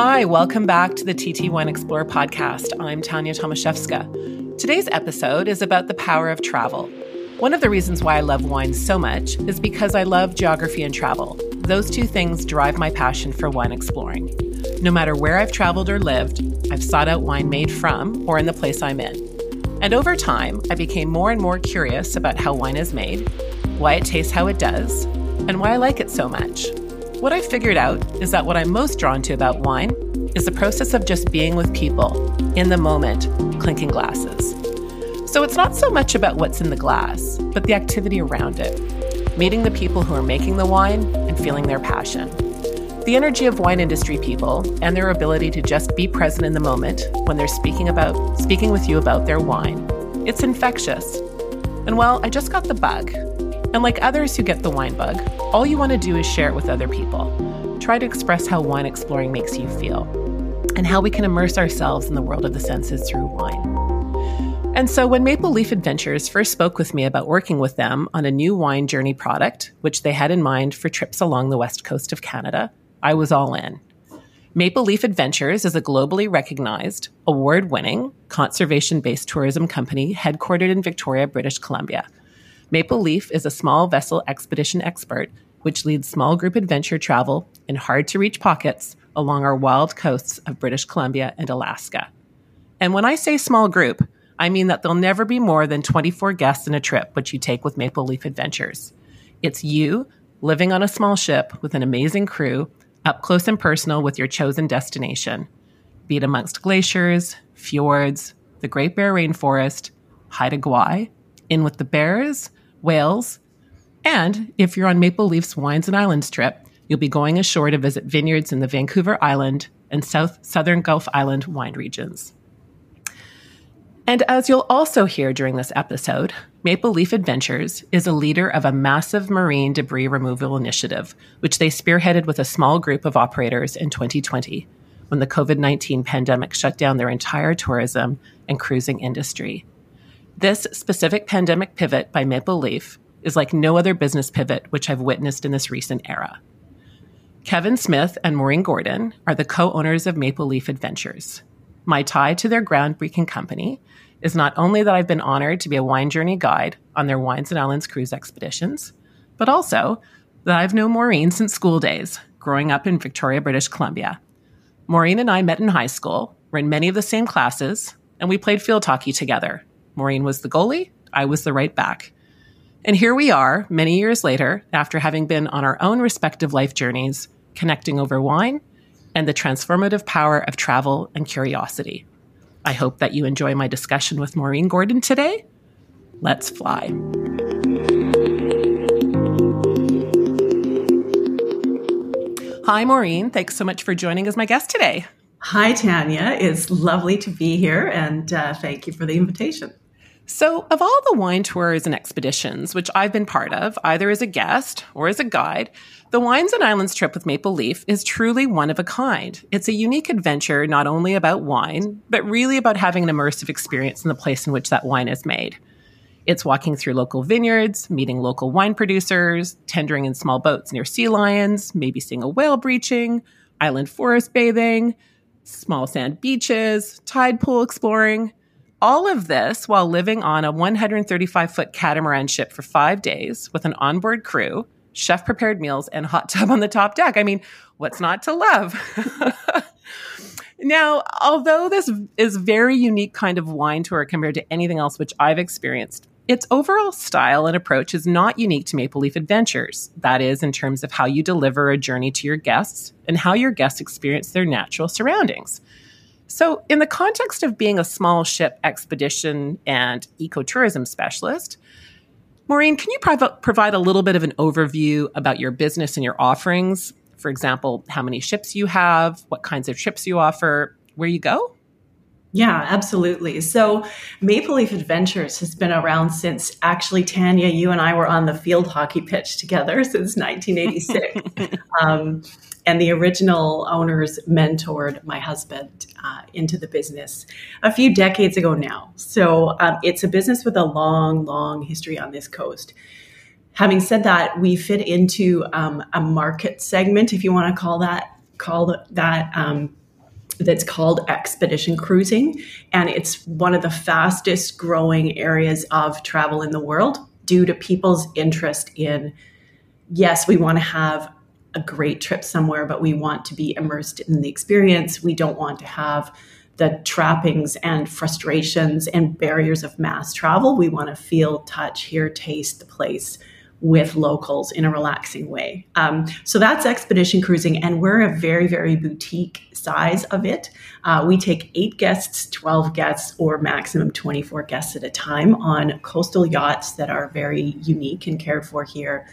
Hi, welcome back to the TT Wine Explorer podcast. I'm Tania Tomaszewska. Today's episode is about the power of travel. One of the reasons why I love wine so much is because I love geography and travel. Those two things drive my passion for wine exploring. No matter where I've traveled or lived, I've sought out wine made from or in the place I'm in. And over time, I became more and more curious about how wine is made, why it tastes how it does, and why I like it so much. What I figured out is that what I'm most drawn to about wine is the process of just being with people, in the moment, clinking glasses. So it's not so much about what's in the glass, but the activity around it, meeting the people who are making the wine and feeling their passion. The energy of wine industry people and their ability to just be present in the moment when they're speaking about speaking with you about their wine. It's infectious. And well, I just got the bug. And like others who get the wine bug, all you want to do is share it with other people. Try to express how wine exploring makes you feel and how we can immerse ourselves in the world of the senses through wine. And so, when Maple Leaf Adventures first spoke with me about working with them on a new wine journey product, which they had in mind for trips along the west coast of Canada, I was all in. Maple Leaf Adventures is a globally recognized, award winning, conservation based tourism company headquartered in Victoria, British Columbia. Maple Leaf is a small vessel expedition expert, which leads small group adventure travel in hard to reach pockets along our wild coasts of British Columbia and Alaska. And when I say small group, I mean that there'll never be more than 24 guests in a trip which you take with Maple Leaf Adventures. It's you living on a small ship with an amazing crew, up close and personal with your chosen destination, be it amongst glaciers, fjords, the Great Bear Rainforest, Haida Gwaii, in with the bears, whales, and if you're on Maple Leaf's Wines and Islands trip, you'll be going ashore to visit vineyards in the Vancouver Island and South Southern Gulf Island wine regions. And as you'll also hear during this episode, Maple Leaf Adventures is a leader of a massive marine debris removal initiative, which they spearheaded with a small group of operators in 2020 when the COVID 19 pandemic shut down their entire tourism and cruising industry. This specific pandemic pivot by Maple Leaf is like no other business pivot which I've witnessed in this recent era. Kevin Smith and Maureen Gordon are the co owners of Maple Leaf Adventures. My tie to their groundbreaking company is not only that I've been honored to be a wine journey guide on their Wines and Islands cruise expeditions, but also that I've known Maureen since school days, growing up in Victoria, British Columbia. Maureen and I met in high school, were in many of the same classes, and we played field hockey together, Maureen was the goalie, I was the right back. And here we are, many years later, after having been on our own respective life journeys, connecting over wine and the transformative power of travel and curiosity. I hope that you enjoy my discussion with Maureen Gordon today. Let's fly. Hi, Maureen. Thanks so much for joining as my guest today. Hi, Tania. It's lovely to be here, and uh, thank you for the invitation. So, of all the wine tours and expeditions, which I've been part of, either as a guest or as a guide, the Wines and Islands trip with Maple Leaf is truly one of a kind. It's a unique adventure, not only about wine, but really about having an immersive experience in the place in which that wine is made. It's walking through local vineyards, meeting local wine producers, tendering in small boats near sea lions, maybe seeing a whale breaching, island forest bathing, small sand beaches, tide pool exploring. All of this while living on a 135 foot catamaran ship for five days with an onboard crew, chef prepared meals, and hot tub on the top deck. I mean, what's not to love? now, although this is very unique kind of wine tour compared to anything else which I've experienced, its overall style and approach is not unique to Maple Leaf Adventures. That is, in terms of how you deliver a journey to your guests and how your guests experience their natural surroundings. So, in the context of being a small ship expedition and ecotourism specialist, Maureen, can you prov- provide a little bit of an overview about your business and your offerings? For example, how many ships you have, what kinds of trips you offer, where you go? Yeah, absolutely. So, Maple Leaf Adventures has been around since actually, Tania, you and I were on the field hockey pitch together since 1986. um, and the original owners mentored my husband uh, into the business a few decades ago now. So um, it's a business with a long, long history on this coast. Having said that, we fit into um, a market segment, if you want to call that call that um, that's called expedition cruising. And it's one of the fastest growing areas of travel in the world due to people's interest in, yes, we want to have a great trip somewhere, but we want to be immersed in the experience. We don't want to have the trappings and frustrations and barriers of mass travel. We want to feel, touch, hear, taste the place with locals in a relaxing way. Um, so that's expedition cruising, and we're a very, very boutique size of it. Uh, we take eight guests, 12 guests, or maximum 24 guests at a time on coastal yachts that are very unique and cared for here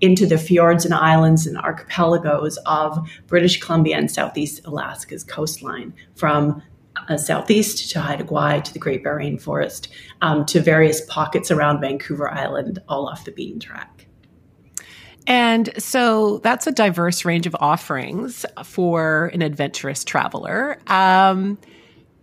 into the fjords and islands and archipelagos of British Columbia and Southeast Alaska's coastline from uh, southeast to Haida Gwaii to the Great Bear Rainforest um, to various pockets around Vancouver Island, all off the beaten track. And so that's a diverse range of offerings for an adventurous traveler. Um,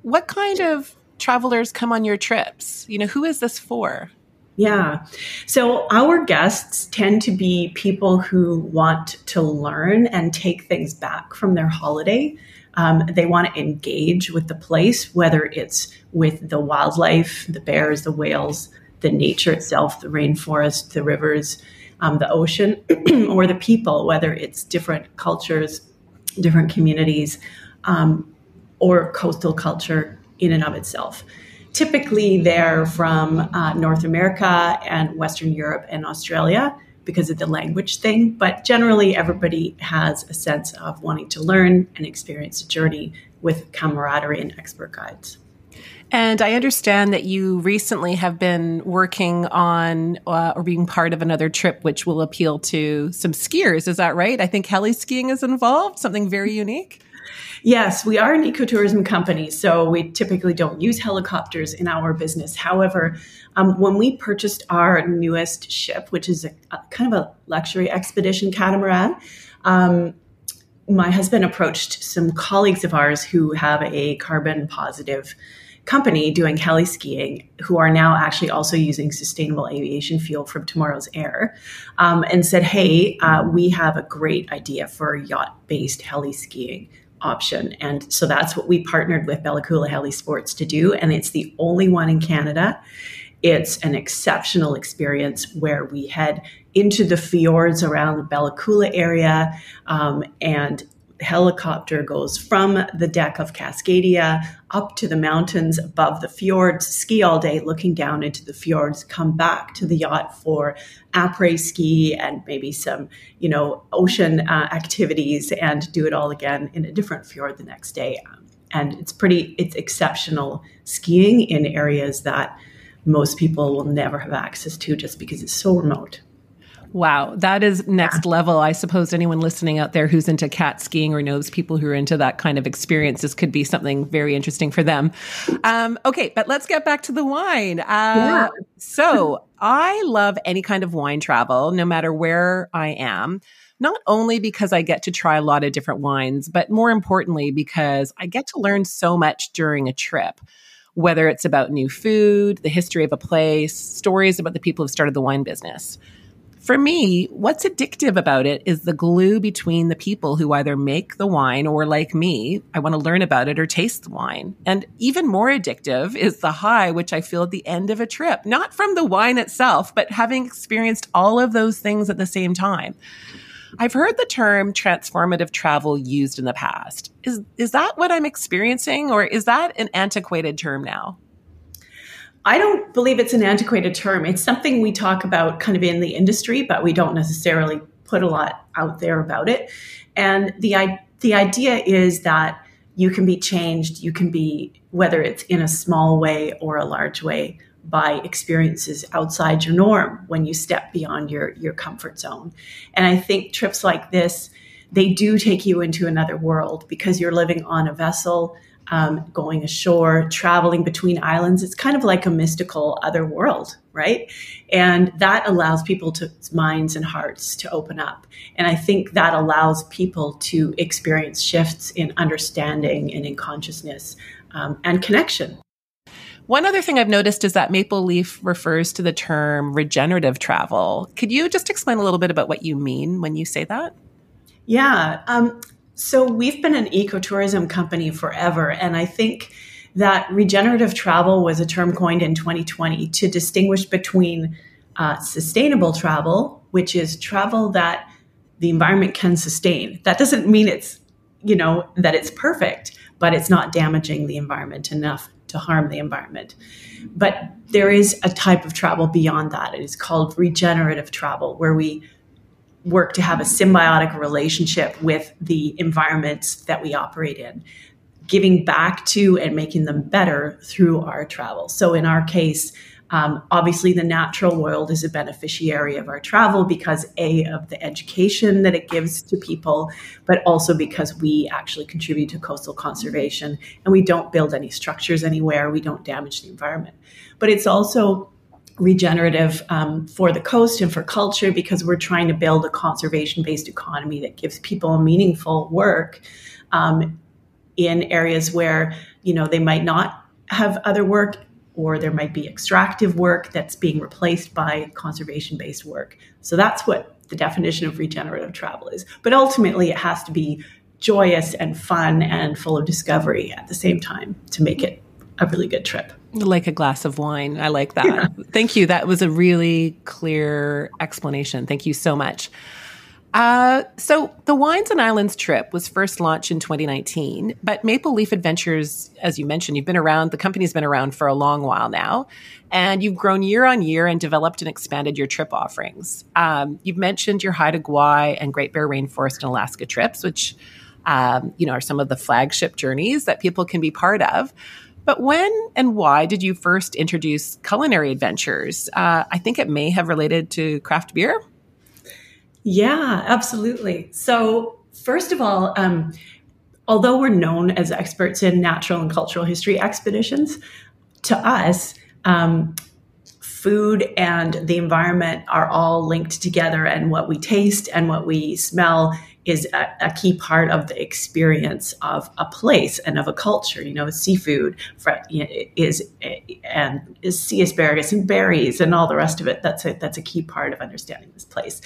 what kind of travelers come on your trips? You know, who is this for? Yeah. So our guests tend to be people who want to learn and take things back from their holiday. Um, they want to engage with the place, whether it's with the wildlife, the bears, the whales, the nature itself, the rainforest, the rivers, um, the ocean, or the people, whether it's different cultures, different communities, um, or coastal culture in and of itself. Typically, they're from uh, North America and Western Europe and Australia because of the language thing. But generally, everybody has a sense of wanting to learn and experience a journey with camaraderie and expert guides. And I understand that you recently have been working on uh, or being part of another trip which will appeal to some skiers. Is that right? I think heli skiing is involved, something very unique. Yes, we are an ecotourism company, so we typically don't use helicopters in our business. However, um, when we purchased our newest ship, which is a, a kind of a luxury expedition catamaran, um, my husband approached some colleagues of ours who have a carbon positive company doing heli skiing who are now actually also using sustainable aviation fuel from tomorrow's air um, and said hey uh, we have a great idea for yacht based heli skiing option. And so that's what we partnered with Bella Coola Heli Sports to do. And it's the only one in Canada. It's an exceptional experience where we head into the fjords around the Bella Coola area um, and helicopter goes from the deck of Cascadia up to the mountains above the fjords, ski all day, looking down into the fjords, come back to the yacht for après ski and maybe some, you know, ocean uh, activities and do it all again in a different fjord the next day. And it's pretty, it's exceptional skiing in areas that most people will never have access to just because it's so remote. Wow, that is next yeah. level. I suppose anyone listening out there who's into cat skiing or knows people who are into that kind of experience, this could be something very interesting for them. Um, okay, but let's get back to the wine. Uh, yeah. so I love any kind of wine travel, no matter where I am. Not only because I get to try a lot of different wines, but more importantly, because I get to learn so much during a trip whether it's about new food, the history of a place, stories about the people who started the wine business for me, what's addictive about it is the glue between the people who either make the wine or, like me, I want to learn about it or taste the wine. And even more addictive is the high, which I feel at the end of a trip, not from the wine itself, but having experienced all of those things at the same time. I've heard the term transformative travel used in the past. Is, is that what I'm experiencing, or is that an antiquated term now? I don't believe it's an antiquated term. It's something we talk about kind of in the industry, but we don't necessarily put a lot out there about it. And the the idea is that you can be changed, you can be whether it's in a small way or a large way by experiences outside your norm when you step beyond your your comfort zone. And I think trips like this they do take you into another world because you're living on a vessel um, going ashore, traveling between islands. It's kind of like a mystical other world, right? And that allows people to minds and hearts to open up. And I think that allows people to experience shifts in understanding and in consciousness um, and connection. One other thing I've noticed is that Maple Leaf refers to the term regenerative travel. Could you just explain a little bit about what you mean when you say that? Yeah. Um, So we've been an ecotourism company forever. And I think that regenerative travel was a term coined in 2020 to distinguish between uh, sustainable travel, which is travel that the environment can sustain. That doesn't mean it's, you know, that it's perfect, but it's not damaging the environment enough to harm the environment. But there is a type of travel beyond that. It is called regenerative travel, where we work to have a symbiotic relationship with the environments that we operate in, giving back to and making them better through our travel. So, in our case, um, obviously, the natural world is a beneficiary of our travel because, A, of the education that it gives to people, but also because we actually contribute to coastal conservation and we don't build any structures anywhere, we don't damage the environment. But it's also regenerative um, for the coast and for culture because we're trying to build a conservation based economy that gives people meaningful work um, in areas where you know they might not have other work or there might be extractive work that's being replaced by conservation based work. So that's what the definition of regenerative travel is. But ultimately it has to be joyous and fun and full of discovery at the same time to make it a really good trip like a glass of wine. I like that. Yeah. Thank you. That was a really clear explanation. Thank you so much. Uh, so the Wines and Islands trip was first launched in 2019, but Maple Leaf Adventures, as you mentioned, you've been around, the company's been around for a long while now, and you've grown year on year and developed and expanded your trip offerings. Um, you've mentioned your Haida Gwaii and Great Bear Rainforest and Alaska trips, which, um, you know, are some of the flagship journeys that people can be part of. But when and why did you first introduce culinary adventures? Uh, I think it may have related to craft beer. Yeah, absolutely. So, first of all, um, although we're known as experts in natural and cultural history expeditions, to us, um, food and the environment are all linked together, and what we taste and what we smell is a, a, key part of the experience of a place and of a culture. You know, seafood is and is sea asparagus and berries and all the rest of it. That's a that's a key part of understanding this place.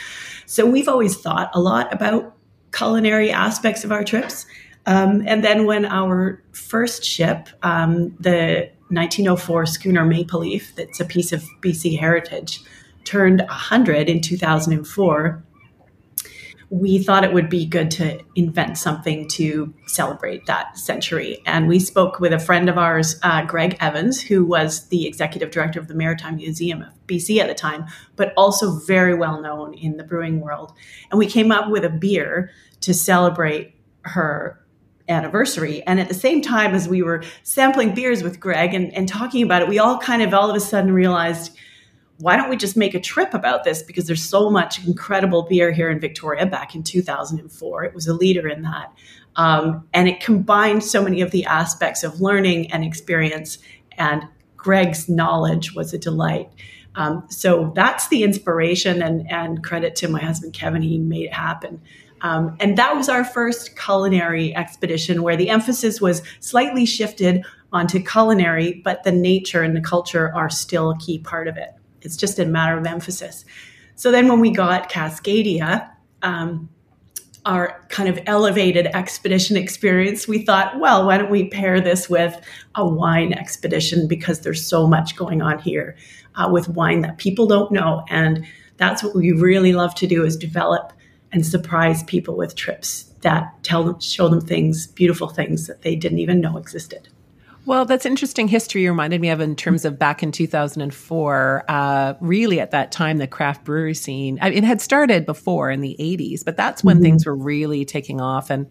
So we've always thought a lot about culinary aspects of our trips. Um, and then when our first ship, um, the 1904 schooner Maple Leaf, that's a piece of BC heritage, turned 100 in 2004 we thought it would be good to invent something to celebrate that century. And we spoke with a friend of ours, uh, Greg Evans, who was the executive director of the Maritime Museum of BC at the time, but also very well known in the brewing world. And we came up with a beer to celebrate her anniversary. And at the same time as we were sampling beers with Greg and, and talking about it, we all kind of all of a sudden realized – why don't we just make a trip about this? Because there's so much incredible beer here in Victoria back in 2004. It was a leader in that. Um, and it combined so many of the aspects of learning and experience. And Greg's knowledge was a delight. Um, so that's the inspiration and, and credit to my husband, Kevin. He made it happen. Um, and that was our first culinary expedition where the emphasis was slightly shifted onto culinary, but the nature and the culture are still a key part of it. It's just a matter of emphasis. So then when we got Cascadia, um, our kind of elevated expedition experience, we thought, well, why don't we pair this with a wine expedition because there's so much going on here uh, with wine that people don't know. And that's what we really love to do is develop and surprise people with trips that tell them, show them things, beautiful things that they didn't even know existed. Well, that's interesting history you reminded me of in terms of back in 2004. Uh, really, at that time, the craft brewery scene, I mean, it had started before in the 80s, but that's when mm-hmm. things were really taking off. And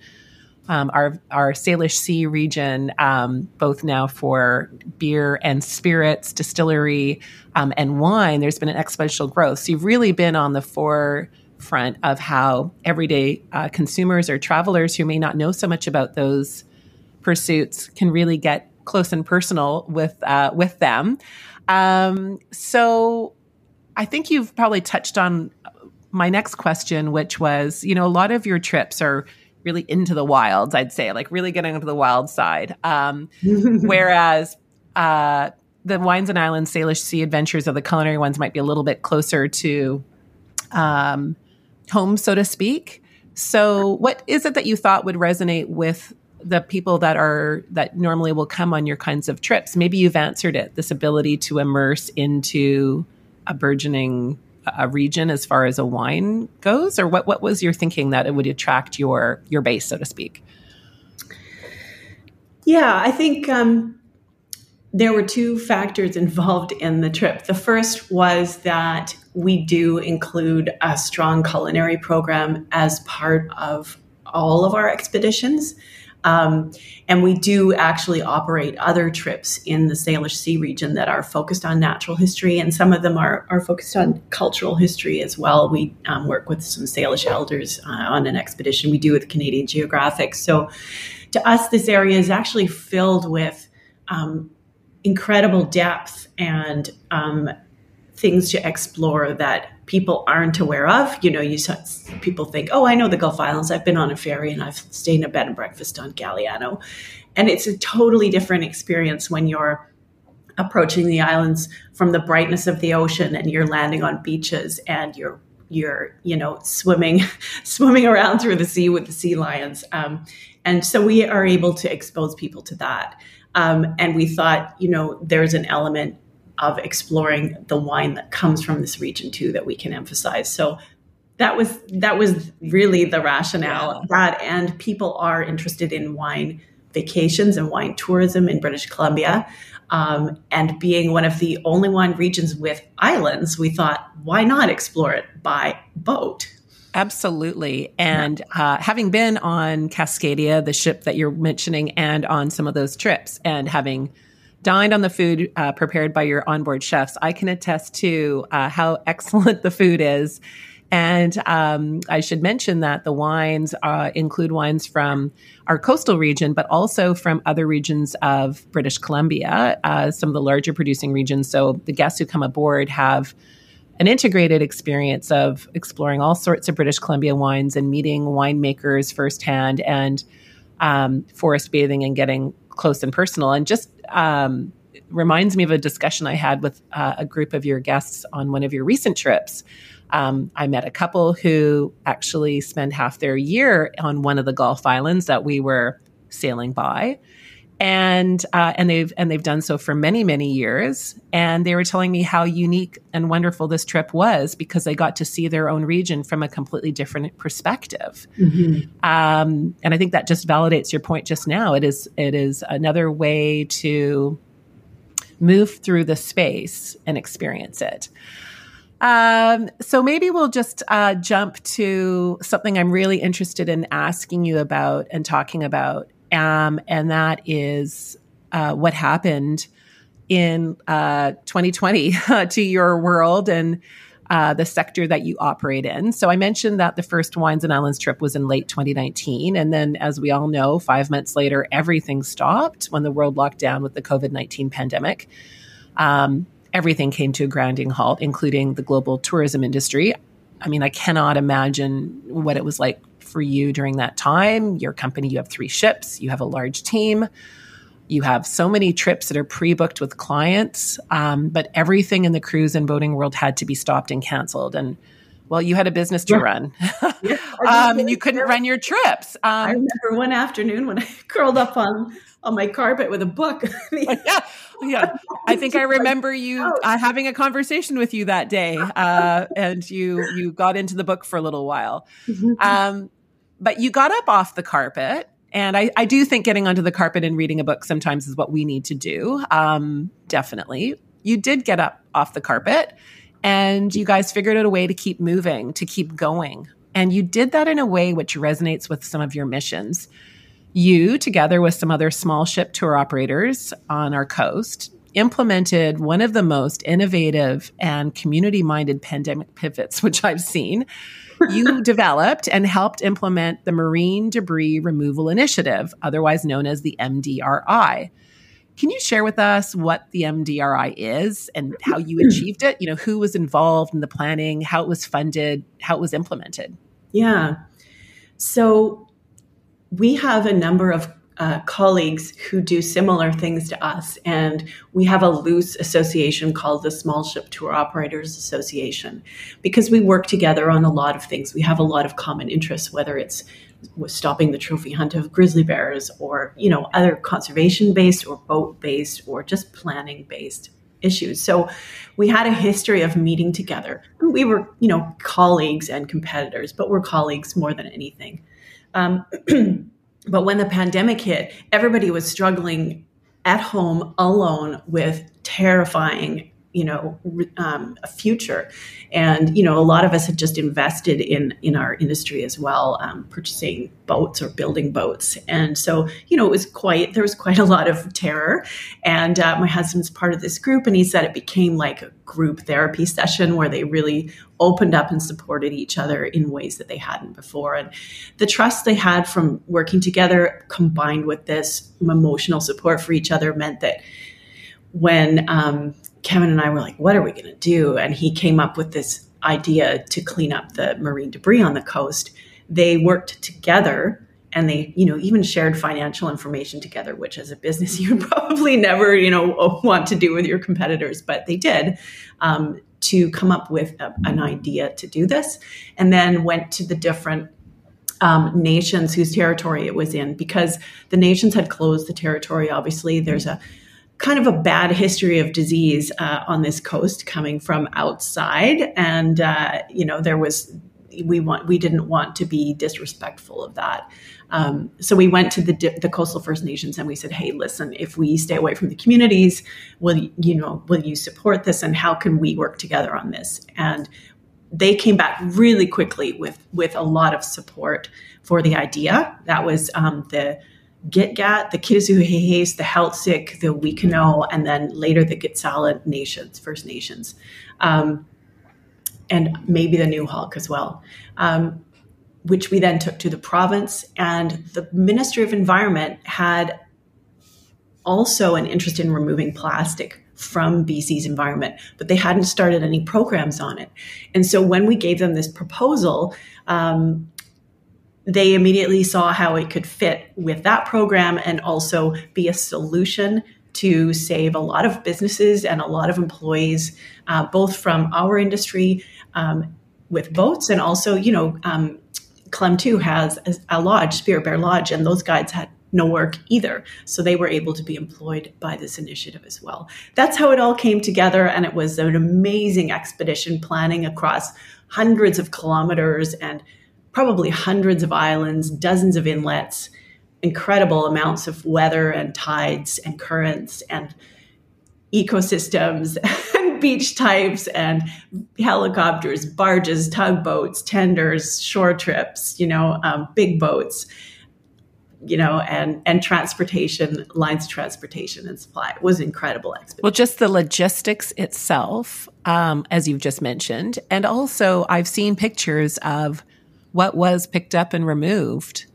um, our, our Salish Sea region, um, both now for beer and spirits, distillery, um, and wine, there's been an exponential growth. So you've really been on the forefront of how everyday uh, consumers or travelers who may not know so much about those pursuits can really get close and personal with uh, with them. Um, so I think you've probably touched on my next question, which was, you know, a lot of your trips are really into the wilds. I'd say, like really getting into the wild side. Um, whereas uh, the wines and islands Salish Sea adventures of the culinary ones might be a little bit closer to um, home, so to speak. So, what is it that you thought would resonate with the people that are that normally will come on your kinds of trips? Maybe you've answered it. This ability to immerse into a burgeoning a region as far as a wine goes, or what? What was your thinking that it would attract your your base, so to speak? Yeah, I think um, there were two factors involved in the trip. The first was that we do include a strong culinary program as part of all of our expeditions. Um, and we do actually operate other trips in the Salish Sea region that are focused on natural history, and some of them are, are focused on cultural history as well. We um, work with some Salish elders uh, on an expedition we do with Canadian Geographic. So, to us, this area is actually filled with um, incredible depth and um, things to explore that people aren't aware of. You know, you people think, "Oh, I know the Gulf Islands. I've been on a ferry and I've stayed in a bed and breakfast on Galiano," and it's a totally different experience when you're approaching the islands from the brightness of the ocean and you're landing on beaches and you're you're you know swimming swimming around through the sea with the sea lions um, and so we are able to expose people to that um, and we thought you know there's an element of exploring the wine that comes from this region too that we can emphasize. So that was that was really the rationale yeah. that and people are interested in wine vacations and wine tourism in British Columbia. Um, and being one of the only wine regions with islands, we thought, why not explore it by boat? Absolutely. And uh, having been on Cascadia, the ship that you're mentioning, and on some of those trips, and having dined on the food uh, prepared by your onboard chefs, I can attest to uh, how excellent the food is. And um, I should mention that the wines uh, include wines from our coastal region, but also from other regions of British Columbia, uh, some of the larger producing regions. So the guests who come aboard have an integrated experience of exploring all sorts of British Columbia wines and meeting winemakers firsthand and um, forest bathing and getting close and personal. And just um, reminds me of a discussion I had with uh, a group of your guests on one of your recent trips. Um, I met a couple who actually spent half their year on one of the Gulf Islands that we were sailing by, and uh, and they've and they've done so for many many years. And they were telling me how unique and wonderful this trip was because they got to see their own region from a completely different perspective. Mm-hmm. Um, and I think that just validates your point just now. It is it is another way to move through the space and experience it. Um, so maybe we'll just uh, jump to something I'm really interested in asking you about and talking about, um, and that is uh, what happened in uh, 2020 to your world and uh, the sector that you operate in. So I mentioned that the first Wines and Islands trip was in late 2019. And then, as we all know, five months later, everything stopped when the world locked down with the COVID 19 pandemic. Um, everything came to a grinding halt, including the global tourism industry. I mean, I cannot imagine what it was like for you during that time. Your company, you have three ships, you have a large team. You have so many trips that are pre booked with clients, um, but everything in the cruise and boating world had to be stopped and canceled. And well, you had a business to yeah. run, yeah, um, and you couldn't run your trips. Um, I remember one afternoon when I curled up on on my carpet with a book. yeah, yeah. I think I remember you uh, having a conversation with you that day, uh, and you you got into the book for a little while. Mm-hmm. Um, but you got up off the carpet and I, I, do think getting onto the carpet and reading a book sometimes is what we need to do. Um, definitely. You did get up off the carpet and you guys figured out a way to keep moving, to keep going. And you did that in a way which resonates with some of your missions. You, together with some other small ship tour operators on our coast, implemented one of the most innovative and community minded pandemic pivots, which I've seen you developed and helped implement the Marine Debris Removal Initiative, otherwise known as the MDRI. Can you share with us what the MDRI is and how you achieved it? You know, who was involved in the planning, how it was funded, how it was implemented? Yeah. So we have a number of uh, colleagues who do similar things to us. And we have a loose association called the Small Ship Tour Operators Association because we work together on a lot of things. We have a lot of common interests, whether it's stopping the trophy hunt of grizzly bears or, you know, other conservation based or boat based or just planning based issues. So we had a history of meeting together. We were, you know, colleagues and competitors, but we're colleagues more than anything. Um, but when the pandemic hit, everybody was struggling at home alone with terrifying you know um, a future. And you know a lot of us had just invested in in our industry as well um, purchasing boats or building boats. And so you know it was quite there was quite a lot of terror. And uh, my husband's part of this group and he said it became like a group therapy session where they really opened up and supported each other in ways that they hadn't before. And the trust they had from working together combined with this emotional support for each other meant that when um, Kevin and I were like, what are we going to do? And he came up with this idea to clean up the marine debris on the coast. They worked together and they, you know, even shared financial information together, which as a business you probably never, you know, want to do with your competitors, but they did um, to come up with a, an idea to do this, and then went to the different um, nations whose territory it was in because the nations had closed the territory. Obviously, there's a kind of a bad history of disease uh, on this coast coming from outside, and uh, you know there was we want we didn't want to be disrespectful of that. Um, so we went to the the coastal First Nations and we said, "Hey, listen, if we stay away from the communities, will you know will you support this, and how can we work together on this?" And they came back really quickly with with a lot of support for the idea. That was um, the Gitga'at, the Kitasoo the Heiltsuk, the Wuikinuxv, and then later the Gitxaala nations, First Nations, um, and maybe the Nuxalk as well, um, which we then took to the province. And the Ministry of Environment had also an interest in removing plastic from BC's environment, but they hadn't started any programs on it. And so when we gave them this proposal, um, they immediately saw how it could fit with that program and also be a solution to save a lot of businesses and a lot of employees, uh, both from our industry um, with boats and also, you know, um, Klemtu has a lodge, Spirit Bear Lodge, and those guides had no work either. So they were able to be employed by this initiative as well. That's how it all came together. And it was an amazing expedition planning across hundreds of kilometers and probably hundreds of islands, dozens of inlets, incredible amounts of weather and tides and currents and ecosystems and beach types and helicopters, barges, tugboats, tenders, shore trips, you know, um, big boats, you know, and and transportation lines of transportation and supply. It was incredible expedition. Well, just the logistics itself, um, as you've just mentioned, and also I've seen pictures of what was picked up and removed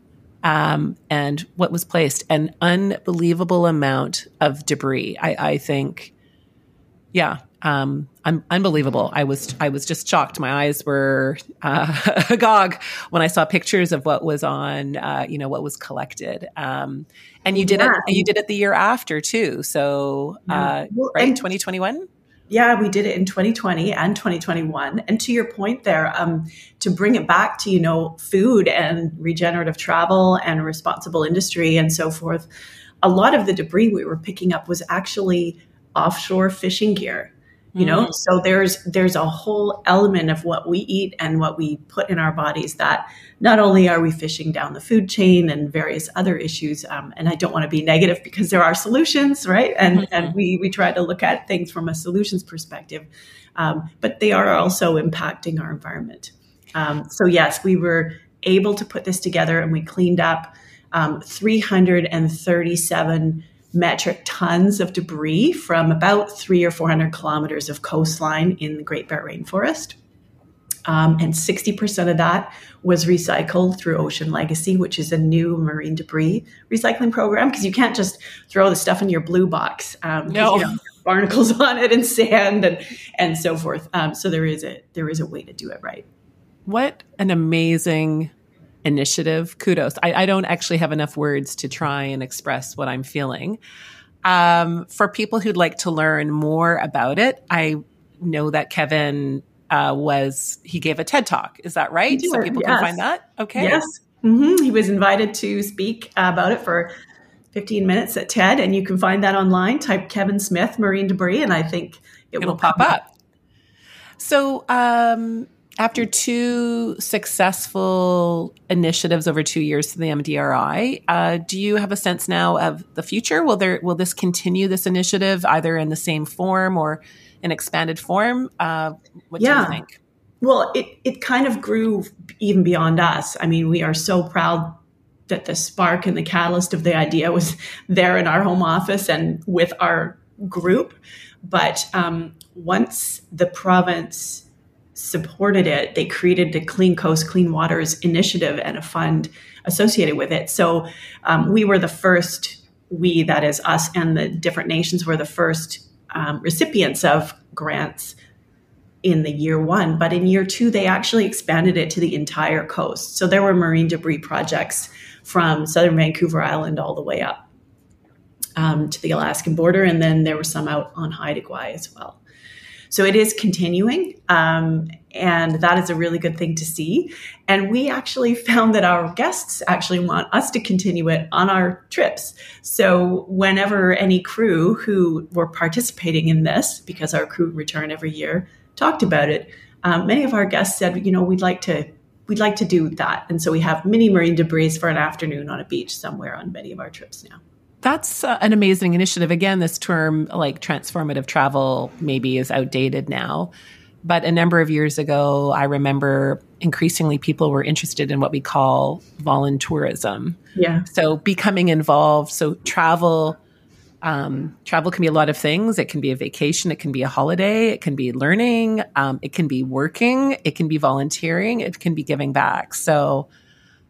um, and what was placed. An unbelievable amount of debris. I, I think yeah um, un- unbelievable. I was i was just shocked. My eyes were uh, agog when i saw pictures of what was on uh, you know what was collected. Um, and you did yeah. it you did it the year after too. So uh, well, right? 2021 yeah, we did it in 2020 and 2021. And to your point there, um, to bring it back to, you know, food and regenerative travel and responsible industry and so forth, a lot of the debris we were picking up was actually offshore fishing gear you know mm-hmm. so there's there's a whole element of what we eat and what we put in our bodies that not only are we fishing down the food chain and various other issues um, and i don't want to be negative because there are solutions right and mm-hmm. and we we try to look at things from a solutions perspective um, but they are also impacting our environment um, so yes we were able to put this together and we cleaned up um, 337 metric tons of debris from about three or 400 kilometers of coastline in the Great Bear Rainforest. Um, and 60% of that was recycled through Ocean Legacy, which is a new marine debris recycling program. Because you can't just throw the stuff in your blue box. Um, no. You know, barnacles on it and sand and and so forth. Um, so there is a there is a way to do it right. What an amazing initiative. Kudos. I, I, don't actually have enough words to try and express what I'm feeling. Um, for people who'd like to learn more about it, I know that Kevin uh, was he gave a TED talk. Is that right? So people yes. can find that. Okay. Yes. Mm-hmm. He was invited to speak about it for 15 minutes at TED, and you can find that online. Type Kevin Smith marine debris, and I think it will pop up. up. So, um, after two successful initiatives over two years to the MDRI, uh, do you have a sense now of the future? Will there will this continue this initiative either in the same form or an expanded form? Uh, what yeah. do you think? Well, it it kind of grew even beyond us. I mean, we are so proud that the spark and the catalyst of the idea was there in our home office and with our group. But um, once the province supported it, they created the Clean Coast, Clean Waters initiative and a fund associated with it. So um, we were the first, we, that is us and the different nations, were the first um, recipients of grants in the year one. But in year two, they actually expanded it to the entire coast. So there were marine debris projects from southern Vancouver Island all the way up um, to the Alaskan border. And then there were some out on Haida Gwaii as well. So it is continuing. Um, and that is a really good thing to see. And we actually found that our guests actually want us to continue it on our trips. So whenever any crew who were participating in this, because our crew return every year, talked about it, um, many of our guests said, you know, we'd like to we'd like to do that. And so we have mini marine debris for an afternoon on a beach somewhere on many of our trips now. That's uh, an amazing initiative. Again, this term like transformative travel maybe is outdated now. But a number of years ago, I remember increasingly people were interested in what we call voluntourism. Yeah. So becoming involved. So travel, um, travel can be a lot of things. It can be a vacation. It can be a holiday. It can be learning. Um, it can be working. It can be volunteering. It can be giving back. So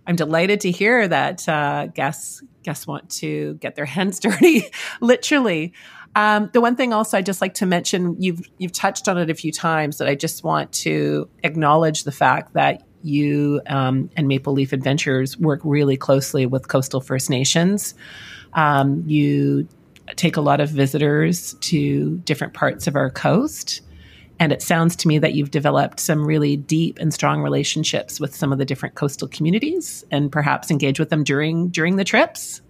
I'm delighted to hear that uh, guests guests want to get their hands dirty, literally. Um, the one thing also I just like to mention, you've you've touched on it a few times, that I just want to acknowledge the fact that you um, and Maple Leaf Adventures work really closely with coastal First Nations. Um, you take a lot of visitors to different parts of our coast. And it sounds to me that you've developed some really deep and strong relationships with some of the different coastal communities and perhaps engage with them during during the trips.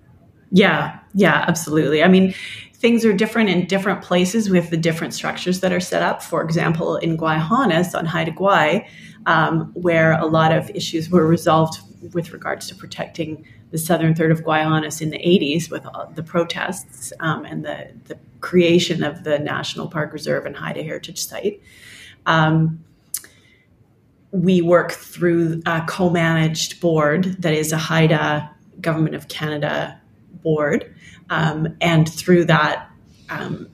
Yeah, yeah, absolutely. I mean, things are different in different places with the different structures that are set up. For example, in Gwaii Haanas on Haida Gwaii, um, where a lot of issues were resolved with regards to protecting the southern third of Gwaii Haanas in the 80s with the protests um, and the, the creation of the National Park Reserve and Haida Heritage Site. Um, we work through a co managed board that is a Haida Government of Canada board. Um, and through that, um,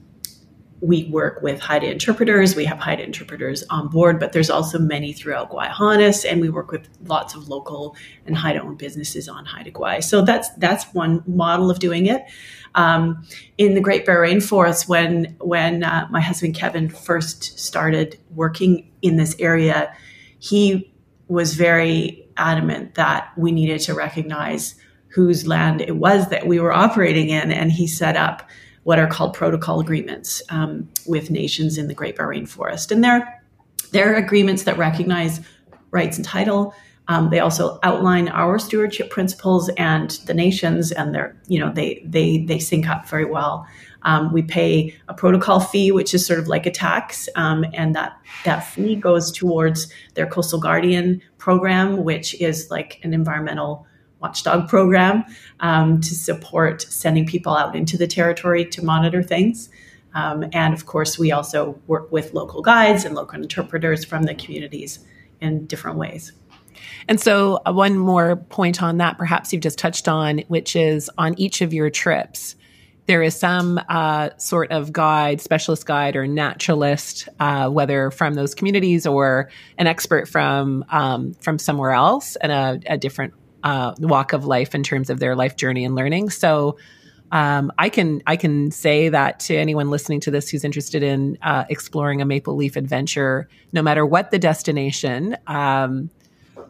we work with Haida interpreters. We have Haida interpreters on board, but there's also many throughout Gwaii Haanas, and we work with lots of local and Haida-owned businesses on Haida Gwaii. So that's that's one model of doing it. Um, in the Great Bear Rainforest, when when uh, my husband Kevin first started working in this area, he was very adamant that we needed to recognize whose land it was that we were operating in, and he set up what are called protocol agreements um, with nations in the Great Bear Rainforest. And they're, they're agreements that recognize rights and title. Um, they also outline our stewardship principles and the nations, and they're you know they they they sync up very well. Um, we pay a protocol fee, which is sort of like a tax, um, and that that fee goes towards their coastal guardian program, which is like an environmental watchdog program um, to support sending people out into the territory to monitor things. Um, and of course, we also work with local guides and local interpreters from the communities in different ways. And so, uh, one more point on that, perhaps you've just touched on, which is on each of your trips, there is some uh, sort of guide, specialist guide, or naturalist, uh, whether from those communities or an expert from um, from somewhere else and a, a different uh, walk of life in terms of their life journey and learning. So um, I can I can say that to anyone listening to this who's interested in uh, exploring a maple leaf adventure, no matter what the destination, um,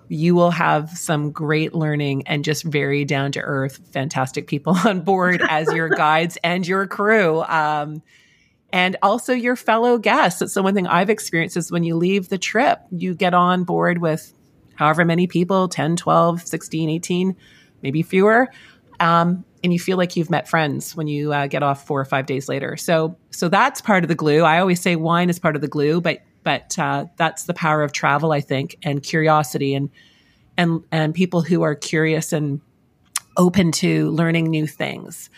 you will have some great learning and just very down to earth, fantastic people on board as your guides and your crew. Um, and also your fellow guests. That's the one thing I've experienced is when you leave the trip, you get on board with however many people 10, 12, 16, 18, maybe fewer. Um, and you feel like you've met friends when you uh, get off four or five days later. So, so that's part of the glue. I always say wine is part of the glue, but but uh, that's the power of travel, I think, and curiosity, and and and people who are curious and open to learning new things.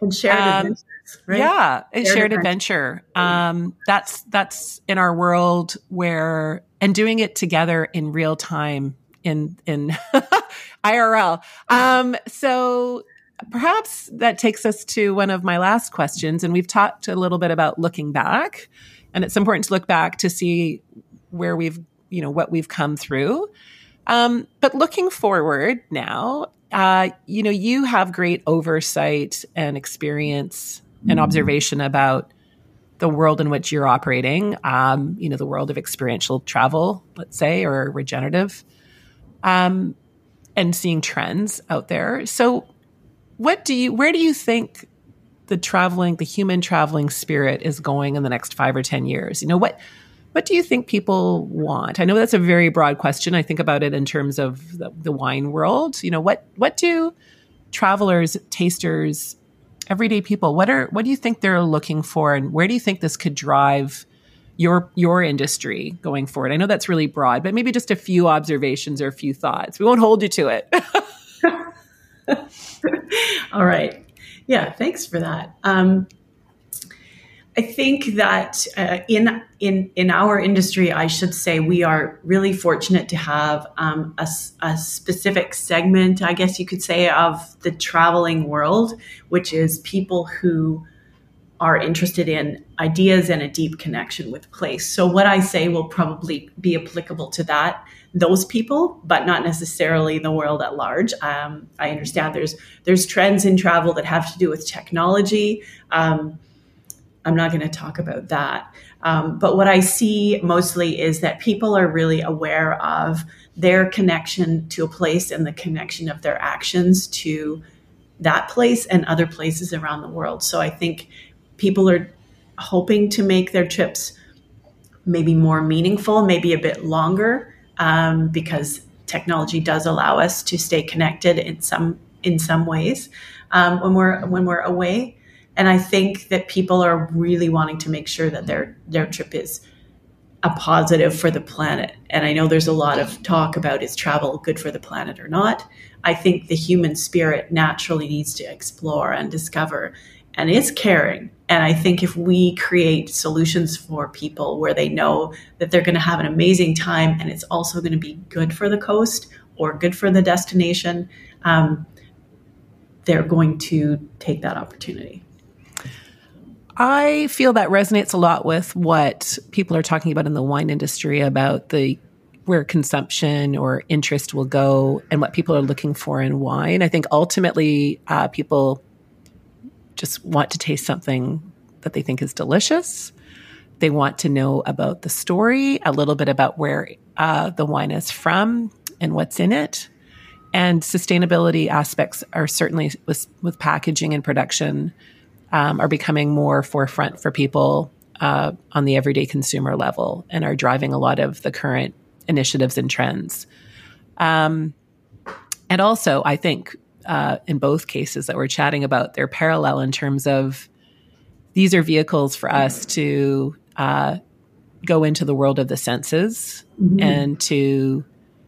And shared um, adventures, right? Yeah, shared, shared adventure. adventure. Um, that's that's in our world where and doing it together in real time in in IRL. Um, so perhaps that takes us to one of my last questions, and we've talked a little bit about looking back, and it's important to look back to see where we've you know what we've come through. Um, but looking forward now, uh, you know, you have great oversight and experience and mm-hmm. observation about the world in which you're operating, um, you know, the world of experiential travel, let's say, or regenerative, um, and seeing trends out there. So, what do you, where do you think the traveling, the human traveling spirit is going in the next five or 10 years? You know, what, what do you think people want? I know that's a very broad question. I think about it in terms of the, the wine world. You know, what, what do travelers, tasters, everyday people what are what do you think they're looking for and where do you think this could drive your your industry going forward i know that's really broad but maybe just a few observations or a few thoughts we won't hold you to it all right yeah thanks for that um, I think that uh, in in in our industry, I should say, we are really fortunate to have um, a, a, specific segment, I guess you could say, of the traveling world, which is people who are interested in ideas and a deep connection with place. So what I say will probably be applicable to that those people, but not necessarily the world at large. Um, I understand there's there's trends in travel that have to do with technology. Um, I'm not going to talk about that. Um, but what I see mostly is that people are really aware of their connection to a place and the connection of their actions to that place and other places around the world. So I think people are hoping to make their trips maybe more meaningful, maybe a bit longer, um, because technology does allow us to stay connected in some in some ways um, when we're when we're away. And I think that people are really wanting to make sure that their their trip is a positive for the planet. And I know there's a lot of talk about is travel good for the planet or not. I think the human spirit naturally needs to explore and discover and is caring. And I think if we create solutions for people where they know that they're going to have an amazing time and it's also going to be good for the coast or good for the destination, um, they're going to take that opportunity. I feel that resonates a lot with what people are talking about in the wine industry about the where consumption or interest will go and what people are looking for in wine. I think ultimately uh, people just want to taste something that they think is delicious. They want to know about the story, a little bit about where uh, the wine is from and what's in it. And sustainability aspects are certainly with, with packaging and production um, are becoming more forefront for people uh, on the everyday consumer level and are driving a lot of the current initiatives and trends. Um, and also, I think uh, in both cases that we're chatting about, they're parallel in terms of these are vehicles for us to uh, go into the world of the senses mm-hmm. and to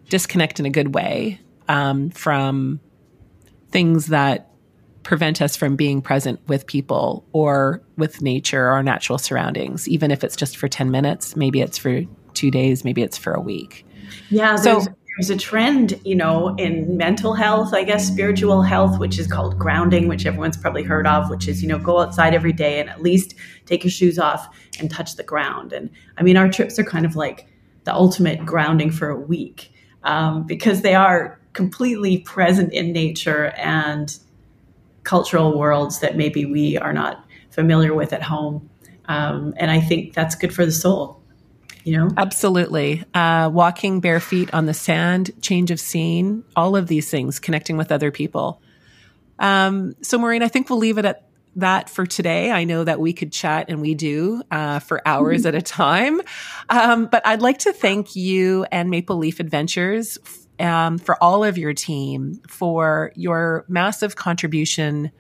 disconnect in a good way um, from things that prevent us from being present with people or with nature or natural surroundings, even if it's just for 10 minutes. Maybe it's for two days, maybe it's for a week. Yeah. So, there's a trend, you know, in mental health, I guess, spiritual health, which is called grounding, which everyone's probably heard of, which is, you know, go outside every day and at least take your shoes off and touch the ground. And I mean, our trips are kind of like the ultimate grounding for a week um, because they are completely present in nature and cultural worlds that maybe we are not familiar with at home. Um, and I think that's good for the soul. You know? Absolutely. Uh, walking bare feet on the sand, change of scene, all of these things, connecting with other people. Um, so, Maureen, I think we'll leave it at that for today. I know that we could chat and we do uh, for hours at a time. Um, but I'd like to thank you and Maple Leaf Adventures um, for all of your team for your massive contribution,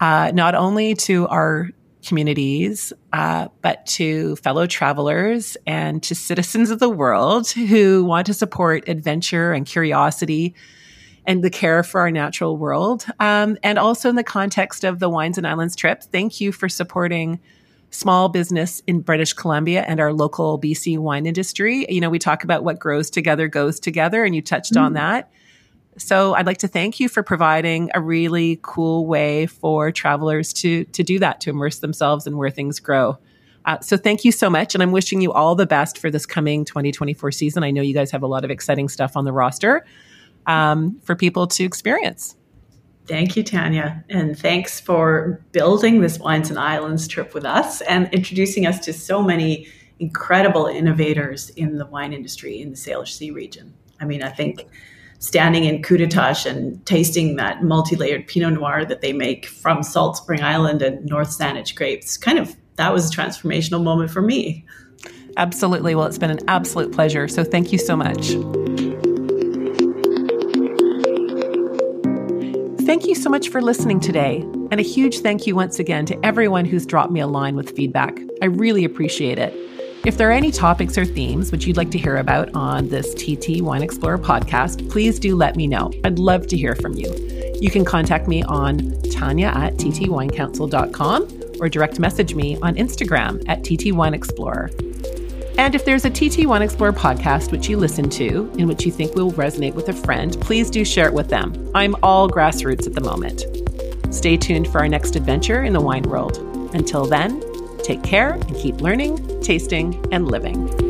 uh, not only to our communities, uh, but to fellow travelers and to citizens of the world who want to support adventure and curiosity and the care for our natural world. Um, and also in the context of the Wines and Islands trip, thank you for supporting small business in British Columbia and our local BC wine industry. You know, we talk about what grows together goes together, and you touched mm-hmm. on that. So I'd like to thank you for providing a really cool way for travelers to to do that, to immerse themselves in where things grow. Uh, so thank you so much, and I'm wishing you all the best for this coming 2024 season. I know you guys have a lot of exciting stuff on the roster um, for people to experience. Thank you, Tania. And thanks for building this Wines and Islands trip with us and introducing us to so many incredible innovators in the wine industry in the Salish Sea region. I mean, I think standing in Kutatás and tasting that multi-layered Pinot Noir that they make from Salt Spring Island and North Saanich grapes, kind of that was a transformational moment for me. Absolutely. Well, it's been an absolute pleasure. So thank you so much. Thank you so much for listening today. And a huge thank you once again to everyone who's dropped me a line with feedback. I really appreciate it. If there are any topics or themes which you'd like to hear about on this TT Wine Explorer podcast, please do let me know. I'd love to hear from you. You can contact me on tania at ttwinecouncil.com or direct message me on Instagram at ttwineexplorer. And if there's a TT Wine Explorer podcast which you listen to, in which you think will resonate with a friend, please do share it with them. I'm all grassroots at the moment. Stay tuned for our next adventure in the wine world. Until then, take care and keep learning, tasting, and living.